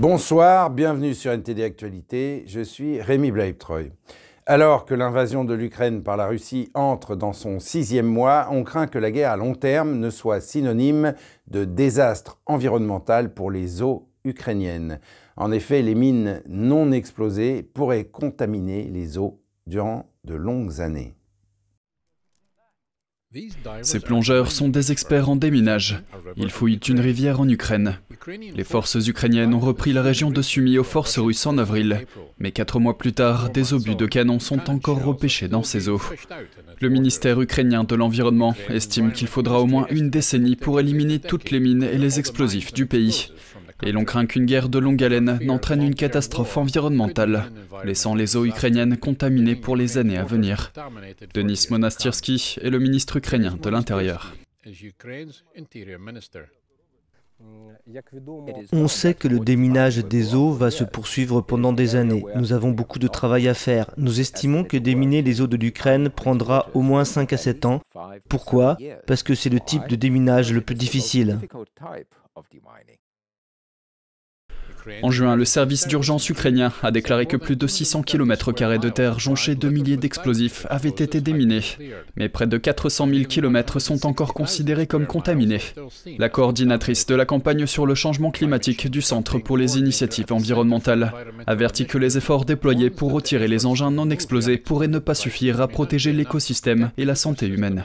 Bonsoir, bienvenue sur NTD Actualité, je suis Rémi Blaibtreuil. Alors que l'invasion de l'Ukraine par la Russie entre dans son sixième mois, on craint que la guerre à long terme ne soit synonyme de désastre environnemental pour les eaux ukrainiennes. En effet, les mines non explosées pourraient contaminer les eaux durant de longues années. Ces plongeurs sont des experts en déminage. Ils fouillent une rivière en Ukraine. Les forces ukrainiennes ont repris la région de Sumy aux forces russes en avril. Mais quatre mois plus tard, des obus de canon sont encore repêchés dans ces eaux. Le ministère ukrainien de l'Environnement estime qu'il faudra au moins une décennie pour éliminer toutes les mines et les explosifs du pays. Et l'on craint qu'une guerre de longue haleine n'entraîne une catastrophe environnementale, laissant les eaux ukrainiennes contaminées pour les années à venir. Denis Monastirski est le ministre ukrainien de l'Intérieur. On sait que le déminage des eaux va se poursuivre pendant des années. Nous avons beaucoup de travail à faire. Nous estimons que déminer les eaux de l'Ukraine prendra au moins 5 à 7 ans. Pourquoi? Parce que c'est le type de déminage le plus difficile. En juin, le service d'urgence ukrainien a déclaré que plus de 600 km de terre jonchée de milliers d'explosifs avaient été déminés. Mais près de 400 000 km sont encore considérés comme contaminés. La coordinatrice de la campagne sur le changement climatique du Centre pour les initiatives environnementales avertit que les efforts déployés pour retirer les engins non explosés pourraient ne pas suffire à protéger l'écosystème et la santé humaine.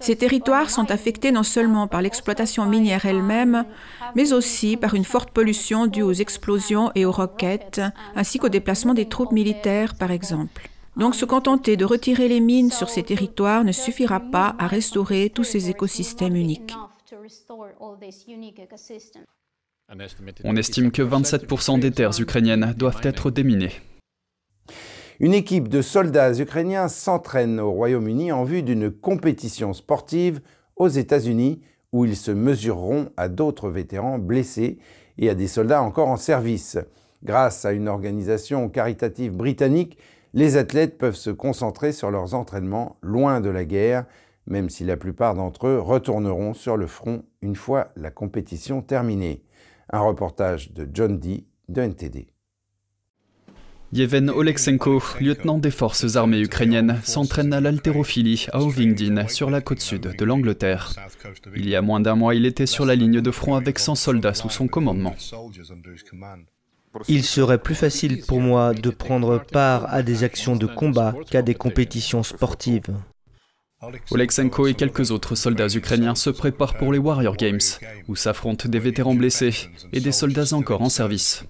Ces territoires sont affectés non seulement par l'exploitation minière elle-même, mais aussi par une forte pollution due aux explosions et aux roquettes, ainsi qu'au déplacement des troupes militaires, par exemple. Donc se contenter de retirer les mines sur ces territoires ne suffira pas à restaurer tous ces écosystèmes uniques. On estime que 27% des terres ukrainiennes doivent être déminées. Une équipe de soldats ukrainiens s'entraîne au Royaume-Uni en vue d'une compétition sportive aux États-Unis où ils se mesureront à d'autres vétérans blessés et à des soldats encore en service. Grâce à une organisation caritative britannique, les athlètes peuvent se concentrer sur leurs entraînements loin de la guerre, même si la plupart d'entre eux retourneront sur le front une fois la compétition terminée. Un reportage de John Dee de NTD. Yevhen Oleksenko, lieutenant des forces armées ukrainiennes, s'entraîne à l'haltérophilie à Ovingdin, sur la côte sud de l'Angleterre. Il y a moins d'un mois, il était sur la ligne de front avec 100 soldats sous son commandement. Il serait plus facile pour moi de prendre part à des actions de combat qu'à des compétitions sportives. Oleksenko et quelques autres soldats ukrainiens se préparent pour les Warrior Games, où s'affrontent des vétérans blessés et des soldats encore en service.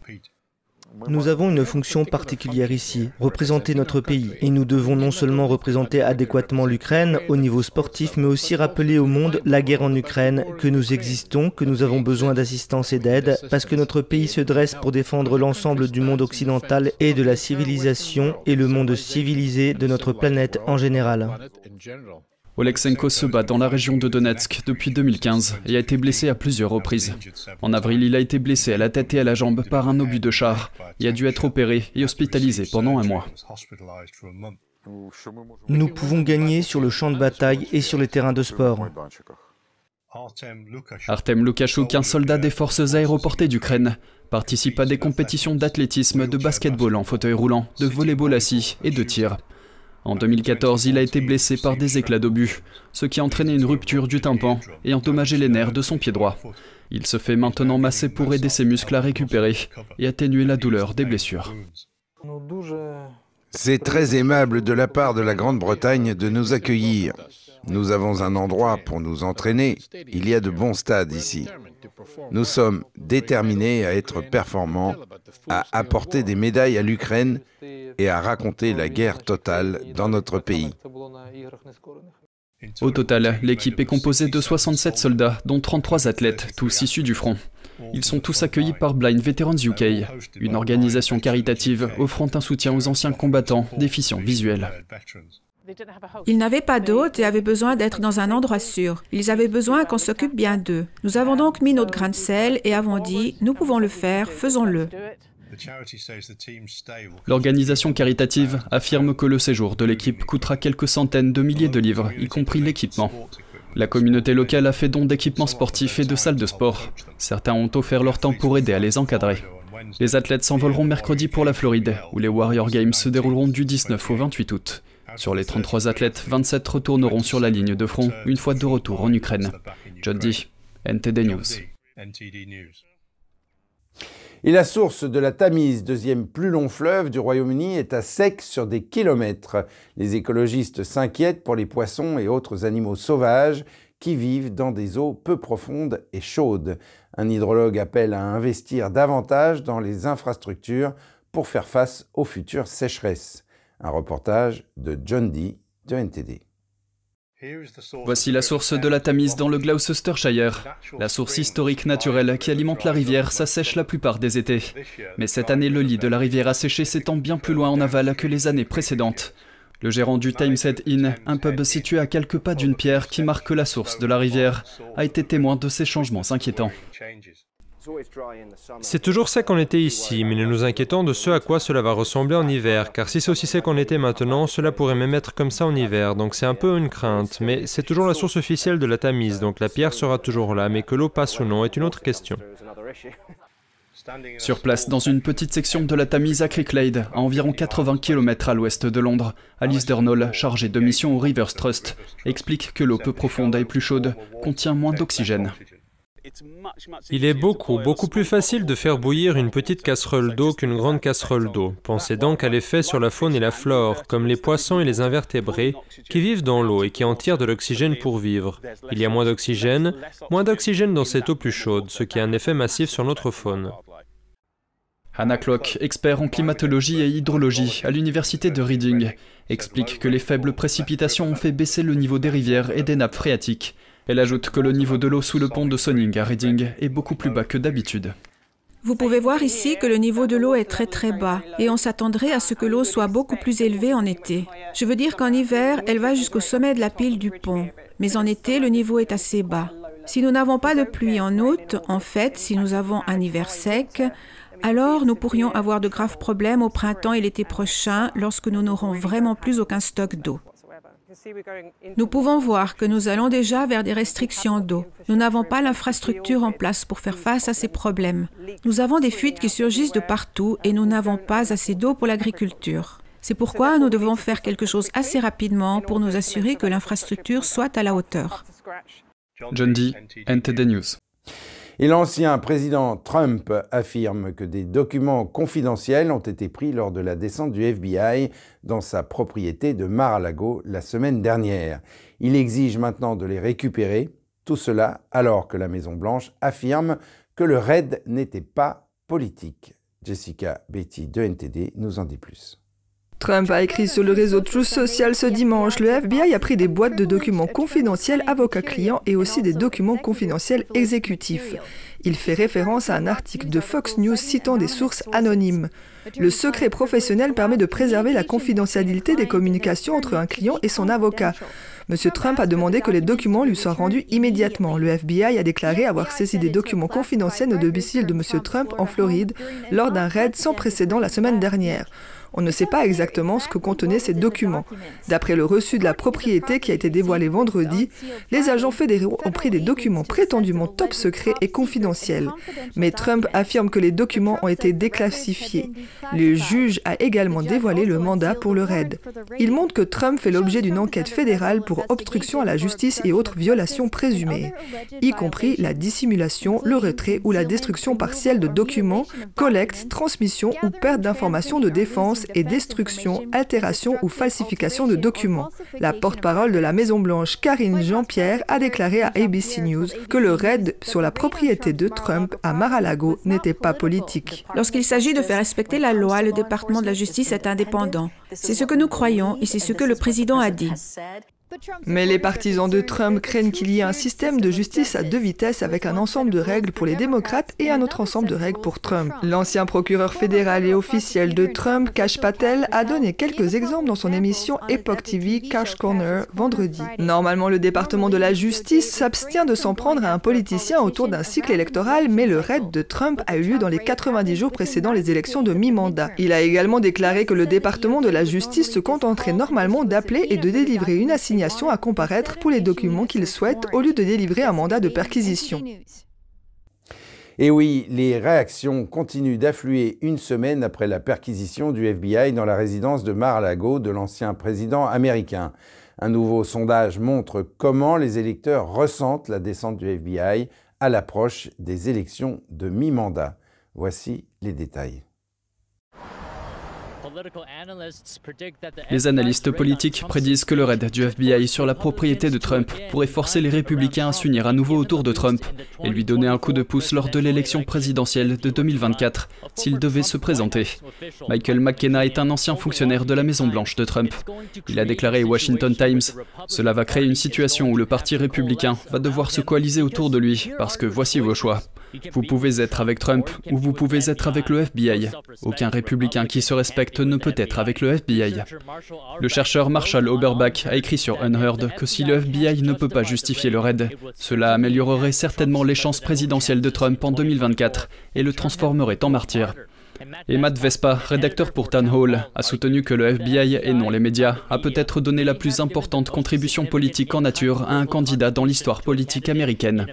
Nous avons une fonction particulière ici, représenter notre pays. Et nous devons non seulement représenter adéquatement l'Ukraine au niveau sportif, mais aussi rappeler au monde la guerre en Ukraine, que nous existons, que nous avons besoin d'assistance et d'aide, parce que notre pays se dresse pour défendre l'ensemble du monde occidental et de la civilisation et le monde civilisé de notre planète en général. Oleksenko se bat dans la région de Donetsk depuis 2015 et a été blessé à plusieurs reprises. En avril, il a été blessé à la tête et à la jambe par un obus de char et a dû être opéré et hospitalisé pendant un mois. Nous pouvons gagner sur le champ de bataille et sur les terrains de sport. Artem Lukashuk, un soldat des forces aéroportées d'Ukraine, participe à des compétitions d'athlétisme, de basketball en fauteuil roulant, de volleyball assis et de tir. En 2014, il a été blessé par des éclats d'obus, ce qui a entraîné une rupture du tympan et endommagé les nerfs de son pied droit. Il se fait maintenant masser pour aider ses muscles à récupérer et atténuer la douleur des blessures. C'est très aimable de la part de la Grande-Bretagne de nous accueillir. Nous avons un endroit pour nous entraîner. Il y a de bons stades ici. Nous sommes déterminés à être performants, à apporter des médailles à l'Ukraine et à raconter la guerre totale dans notre pays. Au total, l'équipe est composée de 67 soldats, dont 33 athlètes, tous issus du front. Ils sont tous accueillis par Blind Veterans UK, une organisation caritative offrant un soutien aux anciens combattants déficients visuels. Ils n'avaient pas d'hôtes et avaient besoin d'être dans un endroit sûr. Ils avaient besoin qu'on s'occupe bien d'eux. Nous avons donc mis notre grain de sel et avons dit, nous pouvons le faire, faisons-le. L'organisation caritative affirme que le séjour de l'équipe coûtera quelques centaines de milliers de livres, y compris l'équipement. La communauté locale a fait don d'équipements sportifs et de salles de sport. Certains ont offert leur temps pour aider à les encadrer. Les athlètes s'envoleront mercredi pour la Floride, où les Warrior Games se dérouleront du 19 au 28 août. Sur les 33 athlètes, 27 retourneront sur la ligne de front une fois de retour en Ukraine. John D. NTD News. Et la source de la Tamise, deuxième plus long fleuve du Royaume-Uni, est à sec sur des kilomètres. Les écologistes s'inquiètent pour les poissons et autres animaux sauvages qui vivent dans des eaux peu profondes et chaudes. Un hydrologue appelle à investir davantage dans les infrastructures pour faire face aux futures sécheresses. Un reportage de John Dee de NTD. Voici la source de la Tamise dans le Gloucestershire. La source historique naturelle qui alimente la rivière s'assèche la plupart des étés. Mais cette année, le lit de la rivière a séché s'étend bien plus loin en aval que les années précédentes. Le gérant du Timeshead Inn, un pub situé à quelques pas d'une pierre qui marque la source de la rivière, a été témoin de ces changements inquiétants. C'est toujours sec en été ici, mais nous nous inquiétons de ce à quoi cela va ressembler en hiver, car si c'est aussi sec en été maintenant, cela pourrait même être comme ça en hiver, donc c'est un peu une crainte, mais c'est toujours la source officielle de la Tamise, donc la pierre sera toujours là, mais que l'eau passe ou non est une autre question. Sur place, dans une petite section de la Tamise à Cricklade, à environ 80 km à l'ouest de Londres, Alice Dernoll, chargée de mission au Rivers Trust, explique que l'eau peu profonde et plus chaude contient moins d'oxygène. Il est beaucoup, beaucoup plus facile de faire bouillir une petite casserole d'eau qu'une grande casserole d'eau. Pensez donc à l'effet sur la faune et la flore, comme les poissons et les invertébrés, qui vivent dans l'eau et qui en tirent de l'oxygène pour vivre. Il y a moins d'oxygène, moins d'oxygène dans cette eau plus chaude, ce qui a un effet massif sur notre faune. Hannah Clock, expert en climatologie et hydrologie à l'université de Reading, explique que les faibles précipitations ont fait baisser le niveau des rivières et des nappes phréatiques elle ajoute que le niveau de l'eau sous le pont de Sonning à Reading est beaucoup plus bas que d'habitude. Vous pouvez voir ici que le niveau de l'eau est très très bas et on s'attendrait à ce que l'eau soit beaucoup plus élevée en été. Je veux dire qu'en hiver, elle va jusqu'au sommet de la pile du pont, mais en été, le niveau est assez bas. Si nous n'avons pas de pluie en août, en fait, si nous avons un hiver sec, alors nous pourrions avoir de graves problèmes au printemps et l'été prochain lorsque nous n'aurons vraiment plus aucun stock d'eau. Nous pouvons voir que nous allons déjà vers des restrictions d'eau. Nous n'avons pas l'infrastructure en place pour faire face à ces problèmes. Nous avons des fuites qui surgissent de partout et nous n'avons pas assez d'eau pour l'agriculture. C'est pourquoi nous devons faire quelque chose assez rapidement pour nous assurer que l'infrastructure soit à la hauteur. John D. NTD News. Et l'ancien président Trump affirme que des documents confidentiels ont été pris lors de la descente du FBI dans sa propriété de Mar-a-Lago la semaine dernière. Il exige maintenant de les récupérer, tout cela alors que la Maison-Blanche affirme que le raid n'était pas politique. Jessica Betty de NTD nous en dit plus. Trump a écrit sur le réseau Truth Social ce dimanche. Le FBI a pris des boîtes de documents confidentiels avocats-clients et aussi des documents confidentiels exécutifs. Il fait référence à un article de Fox News citant des sources anonymes. Le secret professionnel permet de préserver la confidentialité des communications entre un client et son avocat. M. Trump a demandé que les documents lui soient rendus immédiatement. Le FBI a déclaré avoir saisi des documents confidentiels au domicile de M. Trump en Floride lors d'un raid sans précédent la semaine dernière. On ne sait pas exactement ce que contenaient ces documents. D'après le reçu de la propriété qui a été dévoilé vendredi, les agents fédéraux ont pris des documents prétendument top secrets et confidentiels. Mais Trump affirme que les documents ont été déclassifiés. Le juge a également dévoilé le mandat pour le raid. Il montre que Trump fait l'objet d'une enquête fédérale pour obstruction à la justice et autres violations présumées, y compris la dissimulation, le retrait ou la destruction partielle de documents, collecte, transmission ou perte d'informations de défense et destruction, altération ou falsification de documents. La porte-parole de la Maison-Blanche, Karine Jean-Pierre, a déclaré à ABC News que le raid sur la propriété de Trump à Mar-a-Lago n'était pas politique. Lorsqu'il s'agit de faire respecter la loi, le département de la justice est indépendant. C'est ce que nous croyons et c'est ce que le président a dit. Mais les partisans de Trump craignent qu'il y ait un système de justice à deux vitesses avec un ensemble de règles pour les démocrates et un autre ensemble de règles pour Trump. L'ancien procureur fédéral et officiel de Trump, Cash Patel, a donné quelques exemples dans son émission Epoch TV Cash Corner vendredi. Normalement, le département de la justice s'abstient de s'en prendre à un politicien autour d'un cycle électoral, mais le raid de Trump a eu lieu dans les 90 jours précédant les élections de mi-mandat. Il a également déclaré que le département de la justice se contenterait normalement d'appeler et de délivrer une assignation à comparaître pour les documents qu'il souhaite au lieu de délivrer un mandat de perquisition. Et oui, les réactions continuent d'affluer une semaine après la perquisition du FBI dans la résidence de Mar-a-Lago de l'ancien président américain. Un nouveau sondage montre comment les électeurs ressentent la descente du FBI à l'approche des élections de mi-mandat. Voici les détails. Les analystes politiques prédisent que le raid du FBI sur la propriété de Trump pourrait forcer les républicains à s'unir à nouveau autour de Trump et lui donner un coup de pouce lors de l'élection présidentielle de 2024 s'il devait se présenter. Michael McKenna est un ancien fonctionnaire de la Maison-Blanche de Trump. Il a déclaré au Washington Times Cela va créer une situation où le Parti républicain va devoir se coaliser autour de lui parce que voici vos choix. Vous pouvez être avec Trump ou vous pouvez être avec le FBI. Aucun républicain qui se respecte ne peut être avec le FBI. Le chercheur Marshall Oberbach a écrit sur Unheard que si le FBI ne peut pas justifier le raid, cela améliorerait certainement les chances présidentielles de Trump en 2024 et le transformerait en martyr. Et Matt Vespa, rédacteur pour Town Hall, a soutenu que le FBI et non les médias a peut-être donné la plus importante contribution politique en nature à un candidat dans l'histoire politique américaine.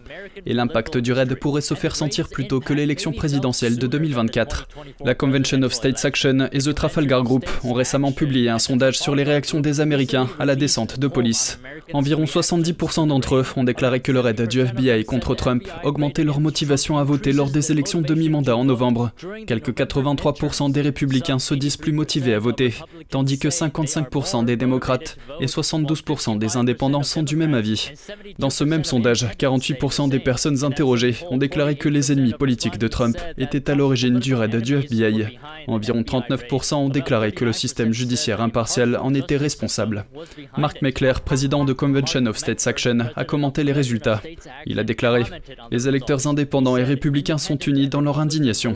Et l'impact du raid pourrait se faire sentir plus tôt que l'élection présidentielle de 2024. La Convention of States Action et The Trafalgar Group ont récemment publié un sondage sur les réactions des Américains à la descente de police. Environ 70% d'entre eux ont déclaré que le raid du FBI contre Trump augmentait leur motivation à voter lors des élections de mi-mandat en novembre. Quelques 83% des républicains se disent plus motivés à voter, tandis que 55% des démocrates et 72% des indépendants sont du même avis. Dans ce même sondage, 48% des personnes interrogées ont déclaré que les ennemis politiques de Trump étaient à l'origine du raid du FBI. Environ 39% ont déclaré que le système judiciaire impartial en était responsable. Mark Meckler, président de Convention of States Action, a commenté les résultats. Il a déclaré Les électeurs indépendants et républicains sont unis dans leur indignation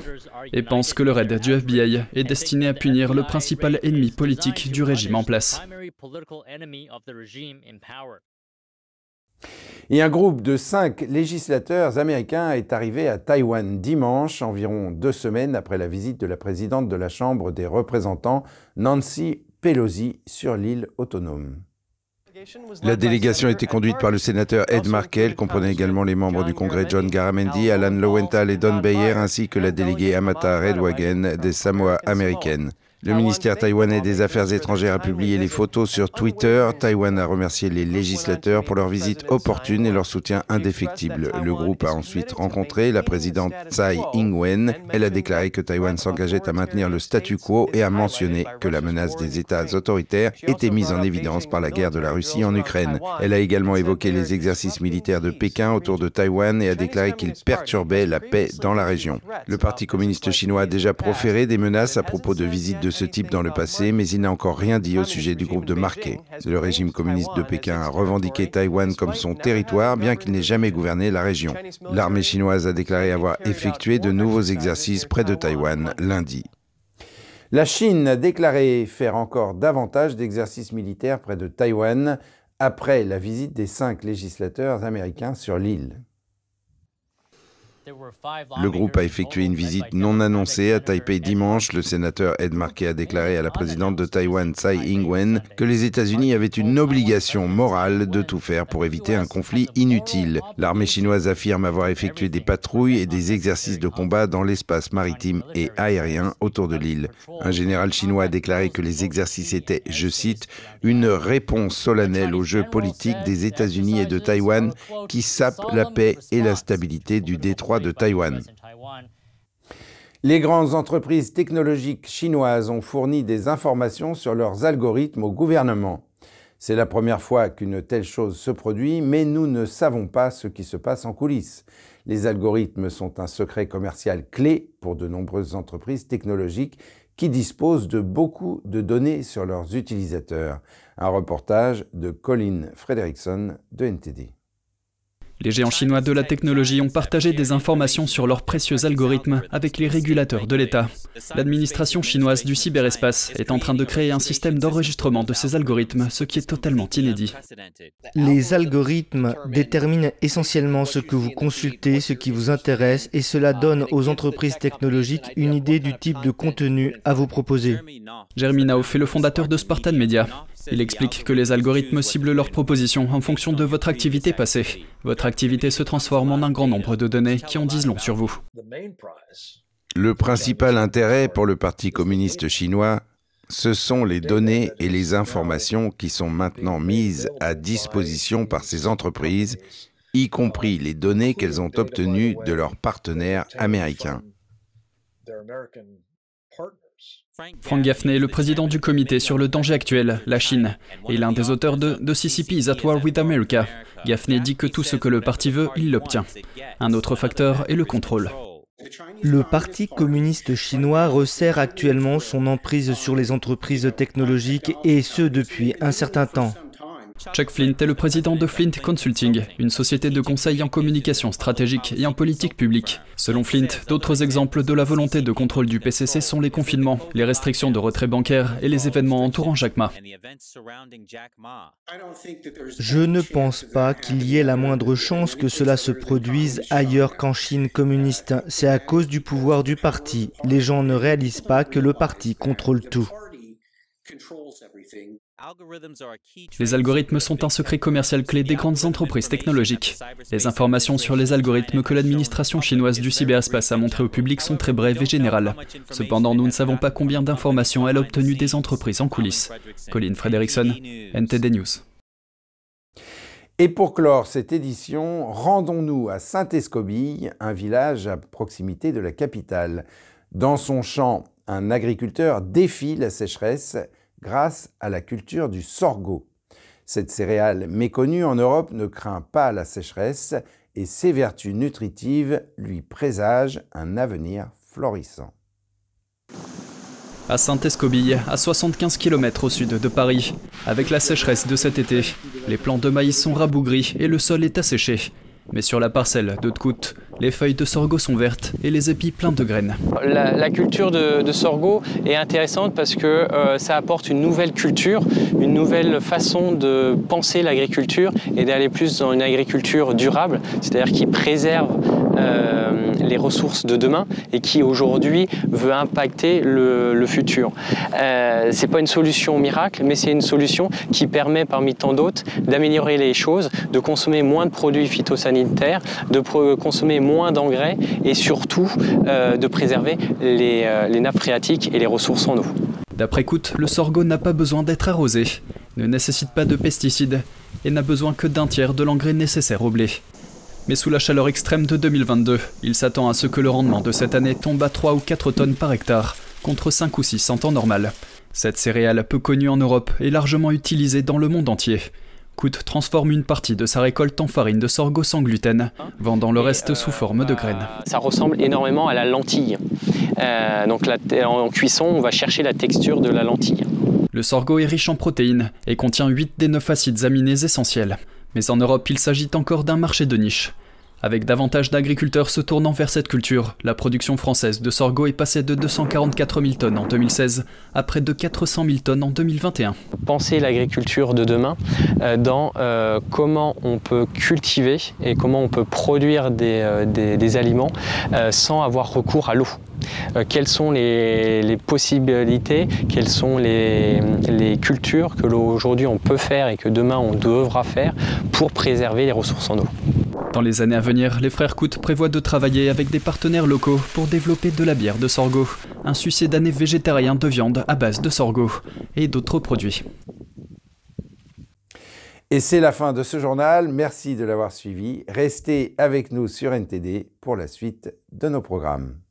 et pensent que le raid du FBI est destiné à punir le principal ennemi politique du régime en place. Et un groupe de cinq législateurs américains est arrivé à Taïwan dimanche, environ deux semaines après la visite de la présidente de la Chambre des représentants, Nancy Pelosi, sur l'île autonome. La délégation était conduite par le sénateur Ed Markell, comprenait également les membres du Congrès John Garamendi, Alan Lowenthal et Don Beyer, ainsi que la déléguée Amata Redwagen des Samoa américaines. Le ministère taïwanais des Affaires étrangères a publié les photos sur Twitter. Taïwan a remercié les législateurs pour leur visite opportune et leur soutien indéfectible. Le groupe a ensuite rencontré la présidente Tsai Ing-wen. Elle a déclaré que Taïwan s'engageait à maintenir le statu quo et a mentionné que la menace des États autoritaires était mise en évidence par la guerre de la Russie en Ukraine. Elle a également évoqué les exercices militaires de Pékin autour de Taïwan et a déclaré qu'ils perturbaient la paix dans la région. Le Parti communiste chinois a déjà proféré des menaces à propos de visites de ce type dans le passé, mais il n'a encore rien dit au sujet du groupe de Marquet. Le régime communiste de Pékin a revendiqué Taïwan comme son territoire, bien qu'il n'ait jamais gouverné la région. L'armée chinoise a déclaré avoir effectué de nouveaux exercices près de Taïwan lundi. La Chine a déclaré faire encore davantage d'exercices militaires près de Taïwan après la visite des cinq législateurs américains sur l'île. Le groupe a effectué une visite non annoncée à Taipei dimanche. Le sénateur Ed Markey a déclaré à la présidente de Taïwan, Tsai Ing-wen, que les États-Unis avaient une obligation morale de tout faire pour éviter un conflit inutile. L'armée chinoise affirme avoir effectué des patrouilles et des exercices de combat dans l'espace maritime et aérien autour de l'île. Un général chinois a déclaré que les exercices étaient, je cite, une réponse solennelle au jeu politique des États-Unis et de Taïwan qui sapent la paix et la stabilité du détroit de Taïwan. Les grandes entreprises technologiques chinoises ont fourni des informations sur leurs algorithmes au gouvernement. C'est la première fois qu'une telle chose se produit, mais nous ne savons pas ce qui se passe en coulisses. Les algorithmes sont un secret commercial clé pour de nombreuses entreprises technologiques qui disposent de beaucoup de données sur leurs utilisateurs. Un reportage de Colin Frederickson de NTD. Les géants chinois de la technologie ont partagé des informations sur leurs précieux algorithmes avec les régulateurs de l'État. L'administration chinoise du cyberespace est en train de créer un système d'enregistrement de ces algorithmes, ce qui est totalement inédit. Les algorithmes déterminent essentiellement ce que vous consultez, ce qui vous intéresse, et cela donne aux entreprises technologiques une idée du type de contenu à vous proposer. Jeremy Nauf est le fondateur de Spartan Media. Il explique que les algorithmes ciblent leurs propositions en fonction de votre activité passée. Votre activité se transforme en un grand nombre de données qui en disent long sur vous. Le principal intérêt pour le Parti communiste chinois, ce sont les données et les informations qui sont maintenant mises à disposition par ces entreprises, y compris les données qu'elles ont obtenues de leurs partenaires américains. Frank Gaffney est le président du comité sur le danger actuel, la Chine, et l'un des auteurs de The CCP is at War with America. Gaffney dit que tout ce que le parti veut, il l'obtient. Un autre facteur est le contrôle. Le Parti communiste chinois resserre actuellement son emprise sur les entreprises technologiques et ce depuis un certain temps. Chuck Flint est le président de Flint Consulting, une société de conseil en communication stratégique et en politique publique. Selon Flint, d'autres exemples de la volonté de contrôle du PCC sont les confinements, les restrictions de retrait bancaire et les événements entourant Jack Ma. Je ne pense pas qu'il y ait la moindre chance que cela se produise ailleurs qu'en Chine communiste. C'est à cause du pouvoir du parti. Les gens ne réalisent pas que le parti contrôle tout. Les algorithmes sont un secret commercial clé des grandes entreprises technologiques. Les informations sur les algorithmes que l'administration chinoise du cyberespace a montrées au public sont très brèves et générales. Cependant, nous ne savons pas combien d'informations elle a obtenues des entreprises en coulisses. Colin Frederickson, NTD News. Et pour clore cette édition, rendons-nous à Saint-Escobille, un village à proximité de la capitale. Dans son champ, un agriculteur défie la sécheresse grâce à la culture du sorgho. Cette céréale méconnue en Europe ne craint pas la sécheresse et ses vertus nutritives lui présagent un avenir florissant. À Saint-Escobille, à 75 km au sud de Paris, avec la sécheresse de cet été, les plants de maïs sont rabougris et le sol est asséché. Mais sur la parcelle Tkout, les feuilles de sorgho sont vertes et les épis pleins de graines. La, culture de, sorgho est intéressante parce que euh, ça apporte une nouvelle culture, une nouvelle façon de penser l'agriculture et d'aller plus dans une agriculture durable, c'est-à-dire qui préserve euh, les ressources de demain et qui aujourd'hui veut impacter le, futur. Euh, c'est pas une solution miracle, mais c'est une solution qui permet parmi tant d'autres d'améliorer les choses, de consommer moins de produits phytosanitaires, de consommer moins d'engrais et surtout euh, de préserver les, euh, les nappes phréatiques et les ressources en eau. D'après Coute, le sorgho n'a pas besoin d'être arrosé, ne nécessite pas de pesticides et n'a besoin que d'un tiers de l'engrais nécessaire au blé. Mais sous la chaleur extrême de 2022, il s'attend à ce que le rendement de cette année tombe à 3 ou 4 tonnes par hectare, contre 5 ou 6 en temps normal. Cette céréale peu connue en Europe est largement utilisée dans le monde entier. Coute transforme une partie de sa récolte en farine de sorgho sans gluten, vendant le reste sous forme de graines. Ça ressemble énormément à la lentille. Euh, donc en cuisson, on va chercher la texture de la lentille. Le sorgho est riche en protéines et contient 8 des 9 acides aminés essentiels. Mais en Europe, il s'agit encore d'un marché de niche. Avec davantage d'agriculteurs se tournant vers cette culture, la production française de sorgho est passée de 244 000 tonnes en 2016 à près de 400 000 tonnes en 2021. Penser l'agriculture de demain euh, dans euh, comment on peut cultiver et comment on peut produire des, euh, aliments sans avoir recours à l'eau. quelles sont les, possibilités, quelles sont les, les cultures que aujourd'hui on peut faire et que demain on devra faire pour préserver les ressources en eau. Dans les années à venir, les frères Cout prévoient de travailler avec des partenaires locaux pour développer de la bière de sorgho, un succédané végétarien de viande à base de sorgho et d'autres produits. Et c'est la fin de ce journal. Merci de l'avoir suivi. Restez avec nous sur NTD pour la suite de nos programmes.